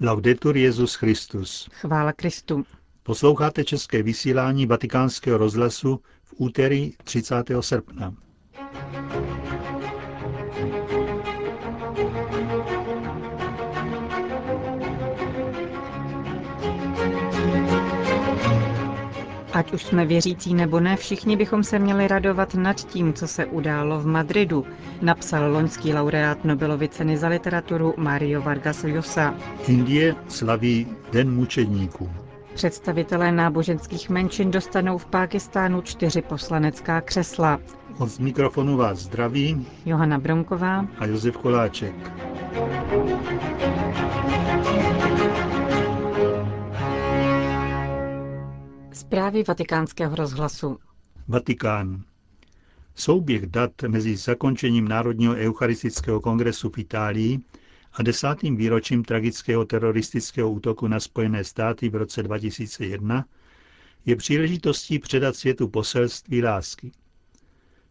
Laudetur Jezus Christus. Chvála Kristu. Posloucháte české vysílání Vatikánského rozhlasu v úterý 30. srpna. Ať už jsme věřící nebo ne, všichni bychom se měli radovat nad tím, co se událo v Madridu, napsal loňský laureát Nobelovy ceny za literaturu Mario Vargas Llosa. Indie slaví Den mučedníků. Představitelé náboženských menšin dostanou v Pákistánu čtyři poslanecká křesla. Od mikrofonu vás zdraví Johana Bronková a Josef Koláček. Zprávy vatikánského rozhlasu. Vatikán. Souběh dat mezi zakončením Národního eucharistického kongresu v Itálii a desátým výročím tragického teroristického útoku na Spojené státy v roce 2001 je příležitostí předat světu poselství lásky.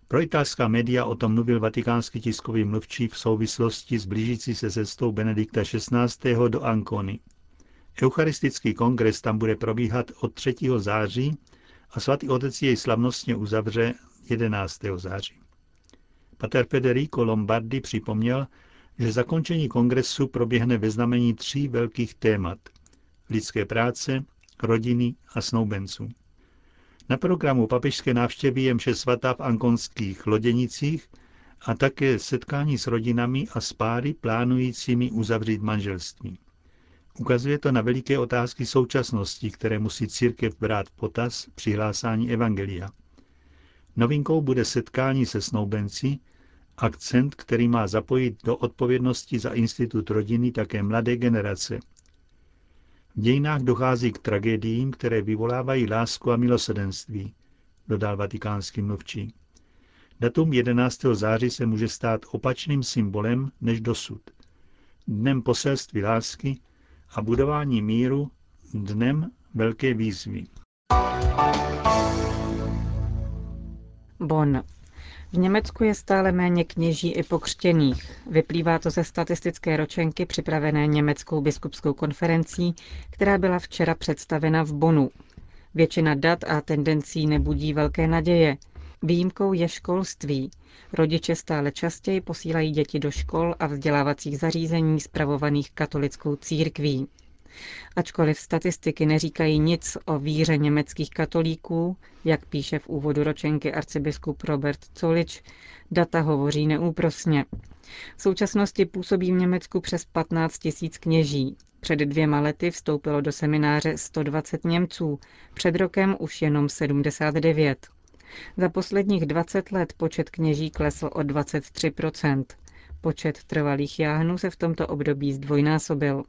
Pro italská média o tom mluvil vatikánský tiskový mluvčí v souvislosti s blížící se cestou Benedikta XVI. do Ancony. Eucharistický kongres tam bude probíhat od 3. září a svatý otec jej slavnostně uzavře 11. září. Pater Federico Lombardi připomněl, že zakončení kongresu proběhne ve znamení tří velkých témat – lidské práce, rodiny a snoubenců. Na programu papežské návštěvy je mše svatá v ankonských loděnicích a také setkání s rodinami a s páry plánujícími uzavřít manželství. Ukazuje to na veliké otázky současnosti, které musí církev brát potaz při hlásání Evangelia. Novinkou bude setkání se snoubenci, akcent, který má zapojit do odpovědnosti za institut rodiny také mladé generace. V dějinách dochází k tragédiím, které vyvolávají lásku a milosedenství, dodal vatikánský mluvčí. Datum 11. září se může stát opačným symbolem než dosud. Dnem poselství lásky a budování míru dnem velké výzvy. Bonn. V Německu je stále méně kněží i pokřtěných. Vyplývá to ze statistické ročenky připravené Německou biskupskou konferencí, která byla včera představena v Bonu. Většina dat a tendencí nebudí velké naděje. Výjimkou je školství. Rodiče stále častěji posílají děti do škol a vzdělávacích zařízení spravovaných katolickou církví. Ačkoliv statistiky neříkají nic o víře německých katolíků, jak píše v úvodu ročenky arcibiskup Robert Colič, data hovoří neúprosně. V současnosti působí v Německu přes 15 tisíc kněží. Před dvěma lety vstoupilo do semináře 120 Němců, před rokem už jenom 79. Za posledních 20 let počet kněží klesl o 23% Počet trvalých jáhnů se v tomto období zdvojnásobil.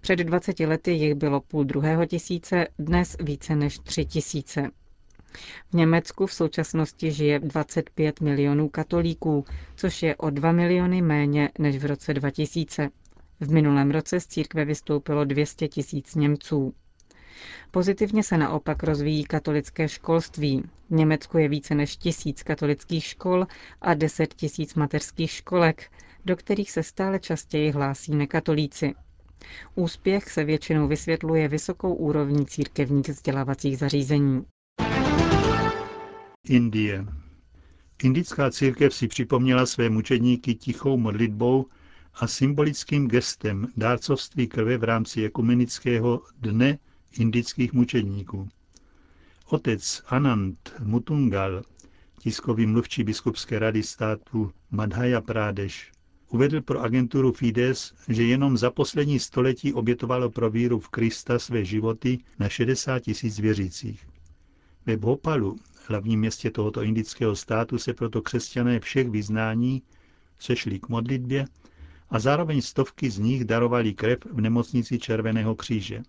Před 20 lety jich bylo půl druhého tisíce, dnes více než tři tisíce. V Německu v současnosti žije 25 milionů katolíků, což je o 2 miliony méně než v roce 2000. V minulém roce z církve vystoupilo 200 tisíc Němců. Pozitivně se naopak rozvíjí katolické školství. V Německu je více než tisíc katolických škol a 10 tisíc mateřských školek, do kterých se stále častěji hlásí nekatolíci. Úspěch se většinou vysvětluje vysokou úrovní církevních vzdělávacích zařízení. Indie. Indická církev si připomněla své mučedníky tichou modlitbou a symbolickým gestem dárcovství krve v rámci ekumenického dne indických mučedníků. Otec Anand Mutungal, tiskový mluvčí biskupské rady státu Madhya Pradesh, uvedl pro agenturu Fides, že jenom za poslední století obětovalo pro víru v Krista své životy na 60 tisíc věřících. Ve Bhopalu, hlavním městě tohoto indického státu, se proto křesťané všech vyznání sešli k modlitbě a zároveň stovky z nich darovali krev v nemocnici Červeného kříže.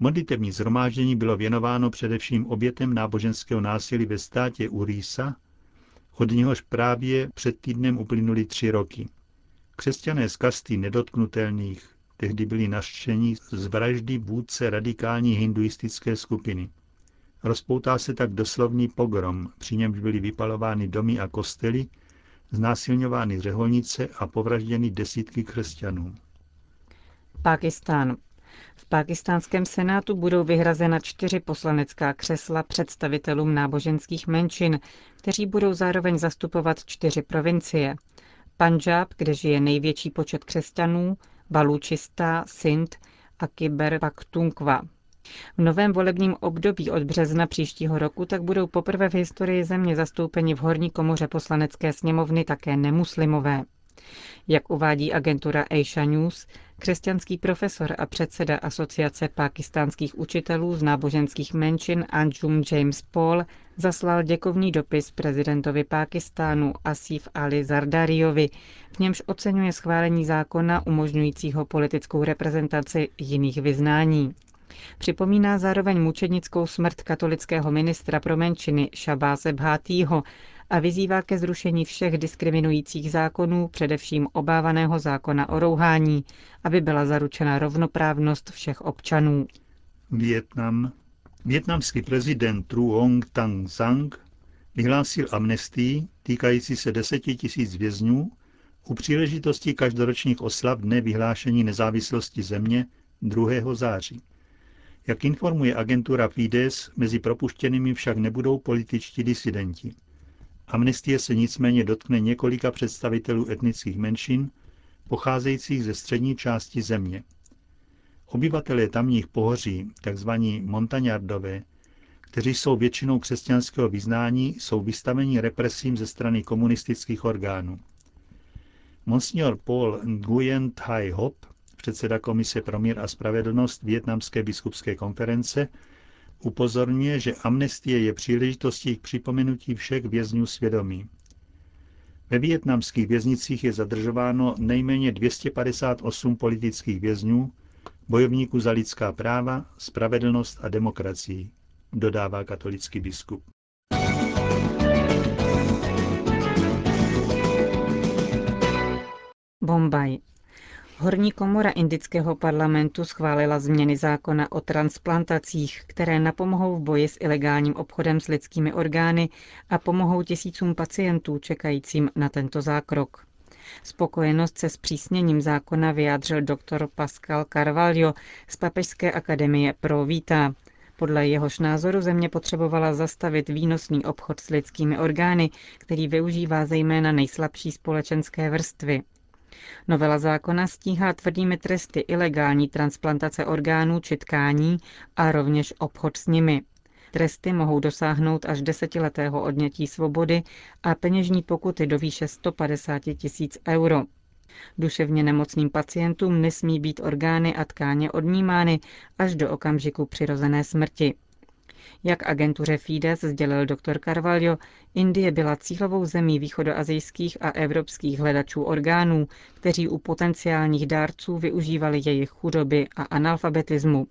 Modlitební zhromáždění bylo věnováno především obětem náboženského násilí ve státě Urisa, od něhož právě před týdnem uplynuli tři roky. Křesťané z kasty nedotknutelných tehdy byli naštěni z vraždy vůdce radikální hinduistické skupiny. Rozpoutá se tak doslovný pogrom, při němž byly vypalovány domy a kostely, znásilňovány řeholnice a povražděny desítky křesťanů. Pákistán. V pákistánském senátu budou vyhrazena čtyři poslanecká křesla představitelům náboženských menšin, kteří budou zároveň zastupovat čtyři provincie. Panžáb, kde žije největší počet křesťanů, Balučistá, Sindh a Kyber Pakhtunkhwa. V novém volebním období od března příštího roku tak budou poprvé v historii země zastoupeni v horní komoře poslanecké sněmovny také nemuslimové. Jak uvádí agentura Asia News, křesťanský profesor a předseda Asociace pakistánských učitelů z náboženských menšin Anjum James Paul zaslal děkovný dopis prezidentovi Pákistánu Asif Ali Zardariovi, v němž oceňuje schválení zákona umožňujícího politickou reprezentaci jiných vyznání. Připomíná zároveň mučednickou smrt katolického ministra pro menšiny Šabáze Bhátýho a vyzývá ke zrušení všech diskriminujících zákonů, především obávaného zákona o rouhání, aby byla zaručena rovnoprávnost všech občanů. Vietnam. Větnamský prezident Truong Tang Sang vyhlásil amnestii týkající se deseti tisíc vězňů u příležitosti každoročních oslav dne vyhlášení nezávislosti země 2. září. Jak informuje agentura Fides, mezi propuštěnými však nebudou političtí disidenti. Amnestie se nicméně dotkne několika představitelů etnických menšin, pocházejících ze střední části země. Obyvatelé tamních pohoří, tzv. montaňardové, kteří jsou většinou křesťanského vyznání, jsou vystaveni represím ze strany komunistických orgánů. Monsignor Paul Nguyen Thai Hop, předseda Komise pro mír a spravedlnost Větnamské biskupské konference, upozorňuje, že amnestie je příležitostí k připomenutí všech vězňů svědomí. Ve vietnamských věznicích je zadržováno nejméně 258 politických vězňů, bojovníků za lidská práva, spravedlnost a demokracii, dodává katolický biskup. Bombaj. Horní komora indického parlamentu schválila změny zákona o transplantacích, které napomohou v boji s ilegálním obchodem s lidskými orgány a pomohou tisícům pacientů čekajícím na tento zákrok. Spokojenost se zpřísněním zákona vyjádřil doktor Pascal Carvalho z Papežské akademie pro Víta. Podle jehož názoru země potřebovala zastavit výnosný obchod s lidskými orgány, který využívá zejména nejslabší společenské vrstvy. Novela zákona stíhá tvrdými tresty ilegální transplantace orgánů či tkání a rovněž obchod s nimi. Tresty mohou dosáhnout až desetiletého odnětí svobody a peněžní pokuty do výše 150 tisíc euro. Duševně nemocným pacientům nesmí být orgány a tkáně odnímány až do okamžiku přirozené smrti. Jak agentuře Fides sdělil dr. Carvalho, Indie byla cílovou zemí východoazijských a evropských hledačů orgánů, kteří u potenciálních dárců využívali jejich chudoby a analfabetismu.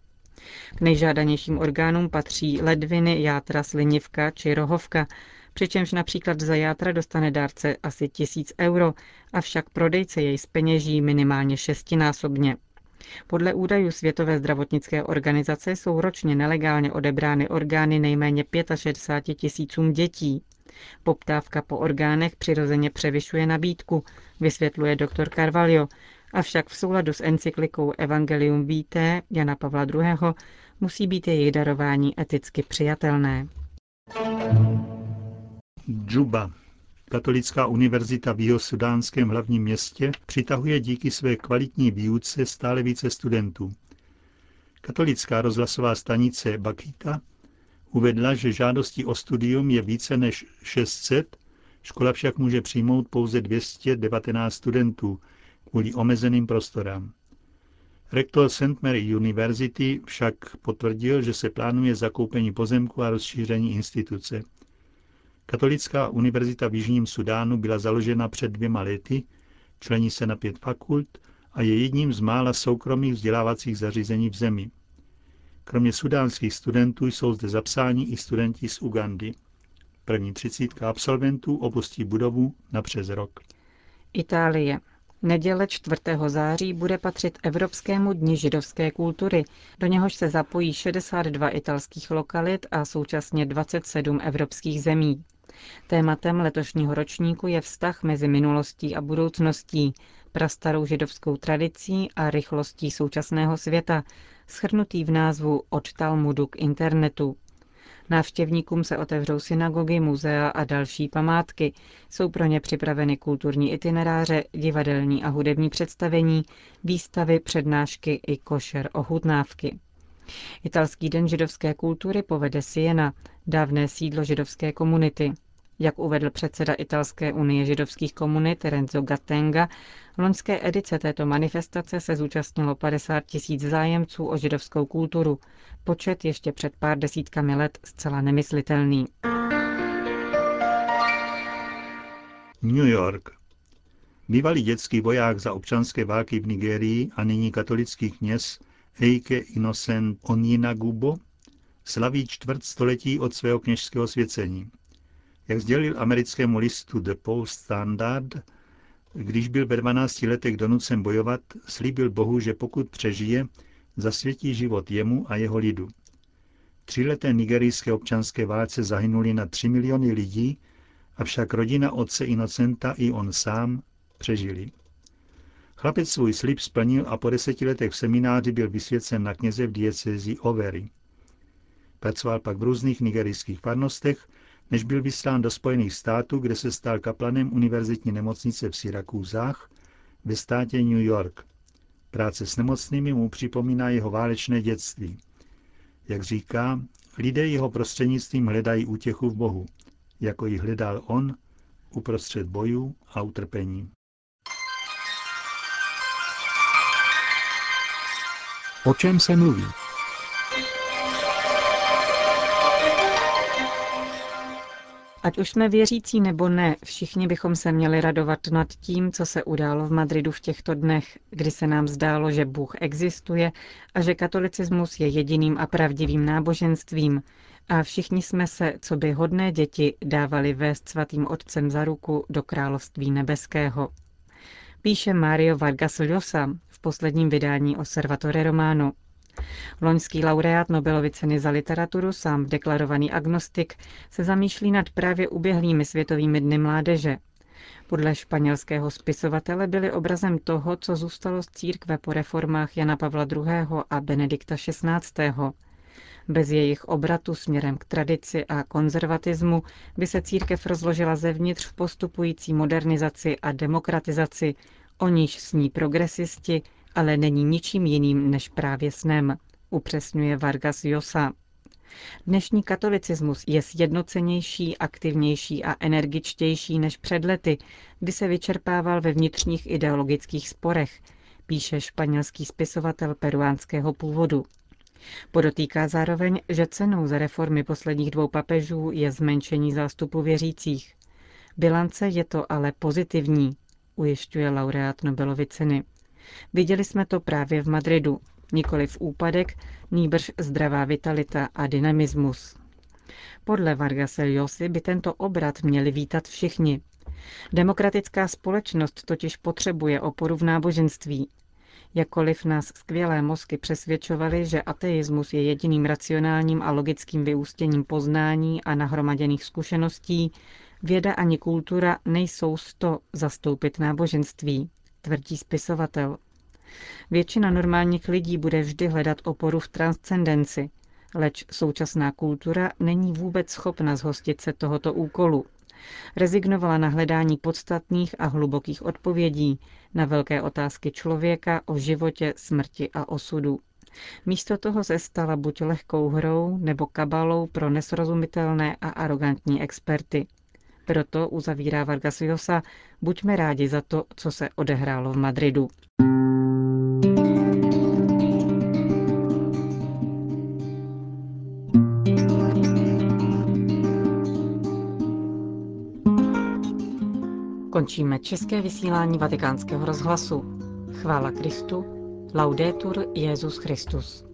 K nejžádanějším orgánům patří ledviny, játra, slinivka či rohovka, přičemž například za játra dostane dárce asi tisíc euro, avšak prodejce jej speněží minimálně šestinásobně. Podle údajů Světové zdravotnické organizace jsou ročně nelegálně odebrány orgány nejméně 65 tisícům dětí. Poptávka po orgánech přirozeně převyšuje nabídku, vysvětluje doktor Carvalho, avšak v souladu s encyklikou Evangelium Vitae Jana Pavla II. musí být jejich darování eticky přijatelné. Džuba, Katolická univerzita v jiho-sudánském hlavním městě přitahuje díky své kvalitní výuce stále více studentů. Katolická rozhlasová stanice Bakita uvedla, že žádostí o studium je více než 600, škola však může přijmout pouze 219 studentů kvůli omezeným prostorám. Rektor St. Mary University však potvrdil, že se plánuje zakoupení pozemku a rozšíření instituce. Katolická univerzita v Jižním Sudánu byla založena před dvěma lety, člení se na pět fakult a je jedním z mála soukromých vzdělávacích zařízení v zemi. Kromě sudánských studentů jsou zde zapsáni i studenti z Ugandy. První třicítka absolventů opustí budovu na přes rok. Itálie. Neděle 4. září bude patřit Evropskému dni židovské kultury, do něhož se zapojí 62 italských lokalit a současně 27 evropských zemí. Tématem letošního ročníku je vztah mezi minulostí a budoucností, prastarou židovskou tradicí a rychlostí současného světa, schrnutý v názvu Od Talmudu k internetu. Návštěvníkům se otevřou synagogy, muzea a další památky. Jsou pro ně připraveny kulturní itineráře, divadelní a hudební představení, výstavy, přednášky i košer ochutnávky. Italský den židovské kultury povede Siena, dávné sídlo židovské komunity. Jak uvedl předseda Italské unie židovských komunit Renzo Gattenga, v loňské edice této manifestace se zúčastnilo 50 tisíc zájemců o židovskou kulturu. Počet ještě před pár desítkami let zcela nemyslitelný. New York. Bývalý dětský voják za občanské války v Nigérii a nyní katolický kněz Eike Innocent Oninagubo slaví čtvrt století od svého kněžského svěcení. Jak sdělil americkému listu The Post Standard, když byl ve 12 letech donucen bojovat, slíbil Bohu, že pokud přežije, zasvětí život jemu a jeho lidu. Tříleté nigerijské občanské válce zahynuli na 3 miliony lidí, avšak rodina otce Inocenta i on sám přežili. Chlapec svůj slib splnil a po deseti letech v semináři byl vysvěcen na kněze v diecezi Overy. Pracoval pak v různých nigerijských farnostech než byl vyslán do Spojených států, kde se stal kaplanem univerzitní nemocnice v Syrakúzách ve státě New York. Práce s nemocnými mu připomíná jeho válečné dětství. Jak říká, lidé jeho prostřednictvím hledají útěchu v Bohu, jako ji hledal on uprostřed bojů a utrpení. O čem se mluví? Ať už jsme věřící nebo ne, všichni bychom se měli radovat nad tím, co se událo v Madridu v těchto dnech, kdy se nám zdálo, že Bůh existuje a že katolicismus je jediným a pravdivým náboženstvím. A všichni jsme se, co by hodné děti, dávali vést svatým otcem za ruku do království nebeského. Píše Mario Vargas Llosa v posledním vydání o Servatore Romano. Loňský laureát Nobelovy ceny za literaturu, sám deklarovaný agnostik, se zamýšlí nad právě uběhlými světovými dny mládeže. Podle španělského spisovatele byly obrazem toho, co zůstalo z církve po reformách Jana Pavla II. a Benedikta XVI. Bez jejich obratu směrem k tradici a konzervatismu by se církev rozložila zevnitř v postupující modernizaci a demokratizaci, o níž sní progresisti, ale není ničím jiným než právě snem, upřesňuje Vargas Llosa. Dnešní katolicismus je sjednocenější, aktivnější a energičtější než před lety, kdy se vyčerpával ve vnitřních ideologických sporech, píše španělský spisovatel peruánského původu. Podotýká zároveň, že cenou za reformy posledních dvou papežů je zmenšení zástupu věřících. Bilance je to ale pozitivní, ujišťuje laureát Nobelovy ceny. Viděli jsme to právě v Madridu. Nikoli v úpadek, nýbrž zdravá vitalita a dynamismus. Podle Vargase Llosy by tento obrat měli vítat všichni. Demokratická společnost totiž potřebuje oporu v náboženství. Jakkoliv nás skvělé mozky přesvědčovaly, že ateismus je jediným racionálním a logickým vyústěním poznání a nahromaděných zkušeností, věda ani kultura nejsou sto zastoupit náboženství tvrdí spisovatel. Většina normálních lidí bude vždy hledat oporu v transcendenci, leč současná kultura není vůbec schopna zhostit se tohoto úkolu. Rezignovala na hledání podstatných a hlubokých odpovědí na velké otázky člověka o životě, smrti a osudu. Místo toho se stala buď lehkou hrou nebo kabalou pro nesrozumitelné a arrogantní experty – proto uzavírá Vargas Llosa, buďme rádi za to, co se odehrálo v Madridu. Končíme české vysílání vatikánského rozhlasu. Chvála Kristu. Laudetur Jezus Christus.